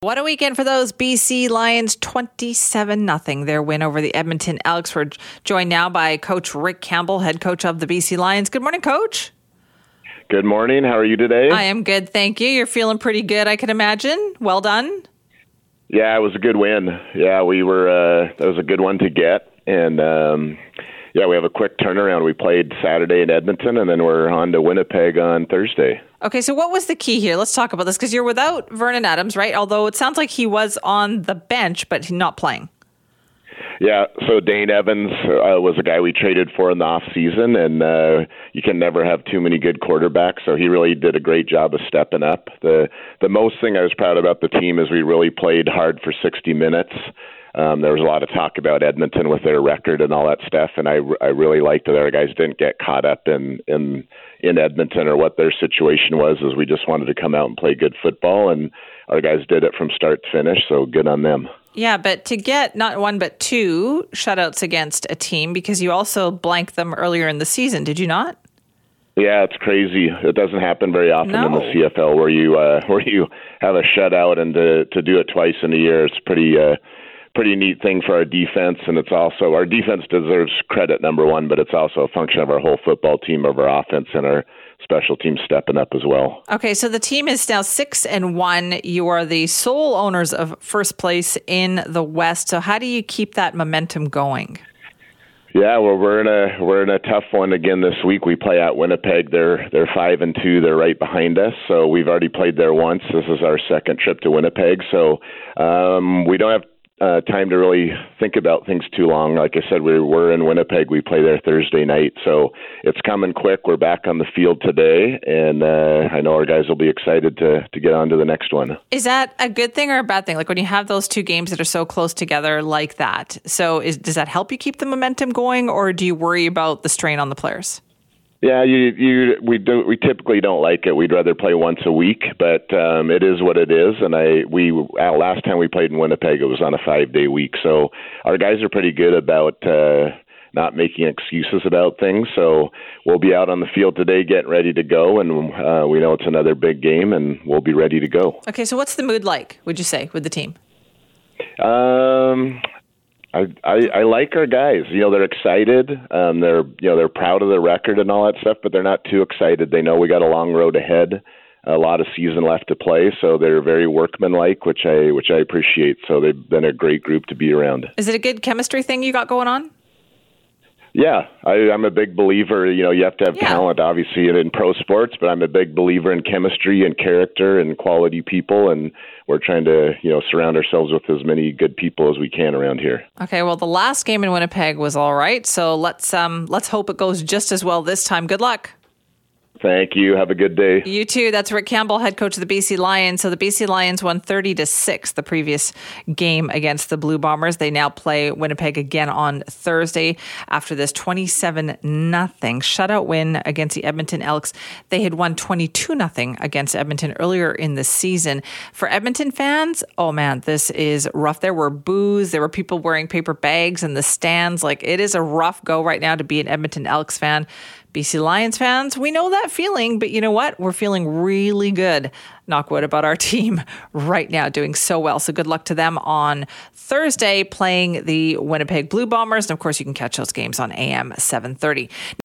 What a weekend for those BC Lions 27 0 their win over the Edmonton Elks. We're joined now by Coach Rick Campbell, head coach of the BC Lions. Good morning, Coach. Good morning. How are you today? I am good, thank you. You're feeling pretty good, I can imagine. Well done. Yeah, it was a good win. Yeah, we were. Uh, that was a good one to get, and um, yeah, we have a quick turnaround. We played Saturday in Edmonton, and then we're on to Winnipeg on Thursday. Okay, so what was the key here? Let's talk about this because you're without Vernon Adams, right? Although it sounds like he was on the bench, but not playing. Yeah, so Dane Evans uh, was a guy we traded for in the off season, and uh, you can never have too many good quarterbacks. So he really did a great job of stepping up. the The most thing I was proud about the team is we really played hard for 60 minutes. Um, there was a lot of talk about Edmonton with their record and all that stuff, and I, I really liked that our guys didn't get caught up in in in Edmonton or what their situation was. Is we just wanted to come out and play good football, and our guys did it from start to finish. So good on them. Yeah, but to get not one but two shutouts against a team because you also blanked them earlier in the season, did you not? Yeah, it's crazy. It doesn't happen very often no. in the CFL where you uh, where you have a shutout and to to do it twice in a year. It's pretty. Uh, pretty neat thing for our defense, and it's also our defense deserves credit number one, but it's also a function of our whole football team, of our offense, and our special team stepping up as well. Okay, so the team is now six and one. You are the sole owners of first place in the West. So how do you keep that momentum going? Yeah, well, we're in a we're in a tough one again this week. We play at Winnipeg. They're they're five and two. They're right behind us. So we've already played there once. This is our second trip to Winnipeg. So um, we don't have uh, time to really think about things too long. Like I said, we were in Winnipeg. We play there Thursday night, so it's coming quick. We're back on the field today, and uh, I know our guys will be excited to to get on to the next one. Is that a good thing or a bad thing? Like when you have those two games that are so close together like that. So is, does that help you keep the momentum going, or do you worry about the strain on the players? Yeah, you you we do we typically don't like it. We'd rather play once a week, but um, it is what it is. And I we uh, last time we played in Winnipeg, it was on a five day week. So our guys are pretty good about. Uh, not making excuses about things. So we'll be out on the field today getting ready to go, and uh, we know it's another big game, and we'll be ready to go. Okay, so what's the mood like, would you say, with the team? Um, I, I I like our guys. You know, they're excited. Um, they're you know they're proud of the record and all that stuff, but they're not too excited. They know we got a long road ahead, a lot of season left to play, so they're very workmanlike, which I which I appreciate. So they've been a great group to be around. Is it a good chemistry thing you got going on? Yeah, I, I'm a big believer. You know, you have to have yeah. talent, obviously, in, in pro sports, but I'm a big believer in chemistry and character and quality people, and we're trying to, you know, surround ourselves with as many good people as we can around here. Okay, well, the last game in Winnipeg was all right, so let's um, let's hope it goes just as well this time. Good luck. Thank you. Have a good day. You too. That's Rick Campbell, head coach of the BC Lions. So the BC Lions won 30 to 6 the previous game against the Blue Bombers. They now play Winnipeg again on Thursday after this 27 nothing shutout win against the Edmonton Elks. They had won 22 nothing against Edmonton earlier in the season. For Edmonton fans, oh man, this is rough. There were boos, there were people wearing paper bags in the stands. Like it is a rough go right now to be an Edmonton Elks fan. BC Lions fans, we know that feeling, but you know what? We're feeling really good, knockwood, about our team right now, doing so well. So good luck to them on Thursday playing the Winnipeg Blue Bombers. And of course, you can catch those games on AM 730.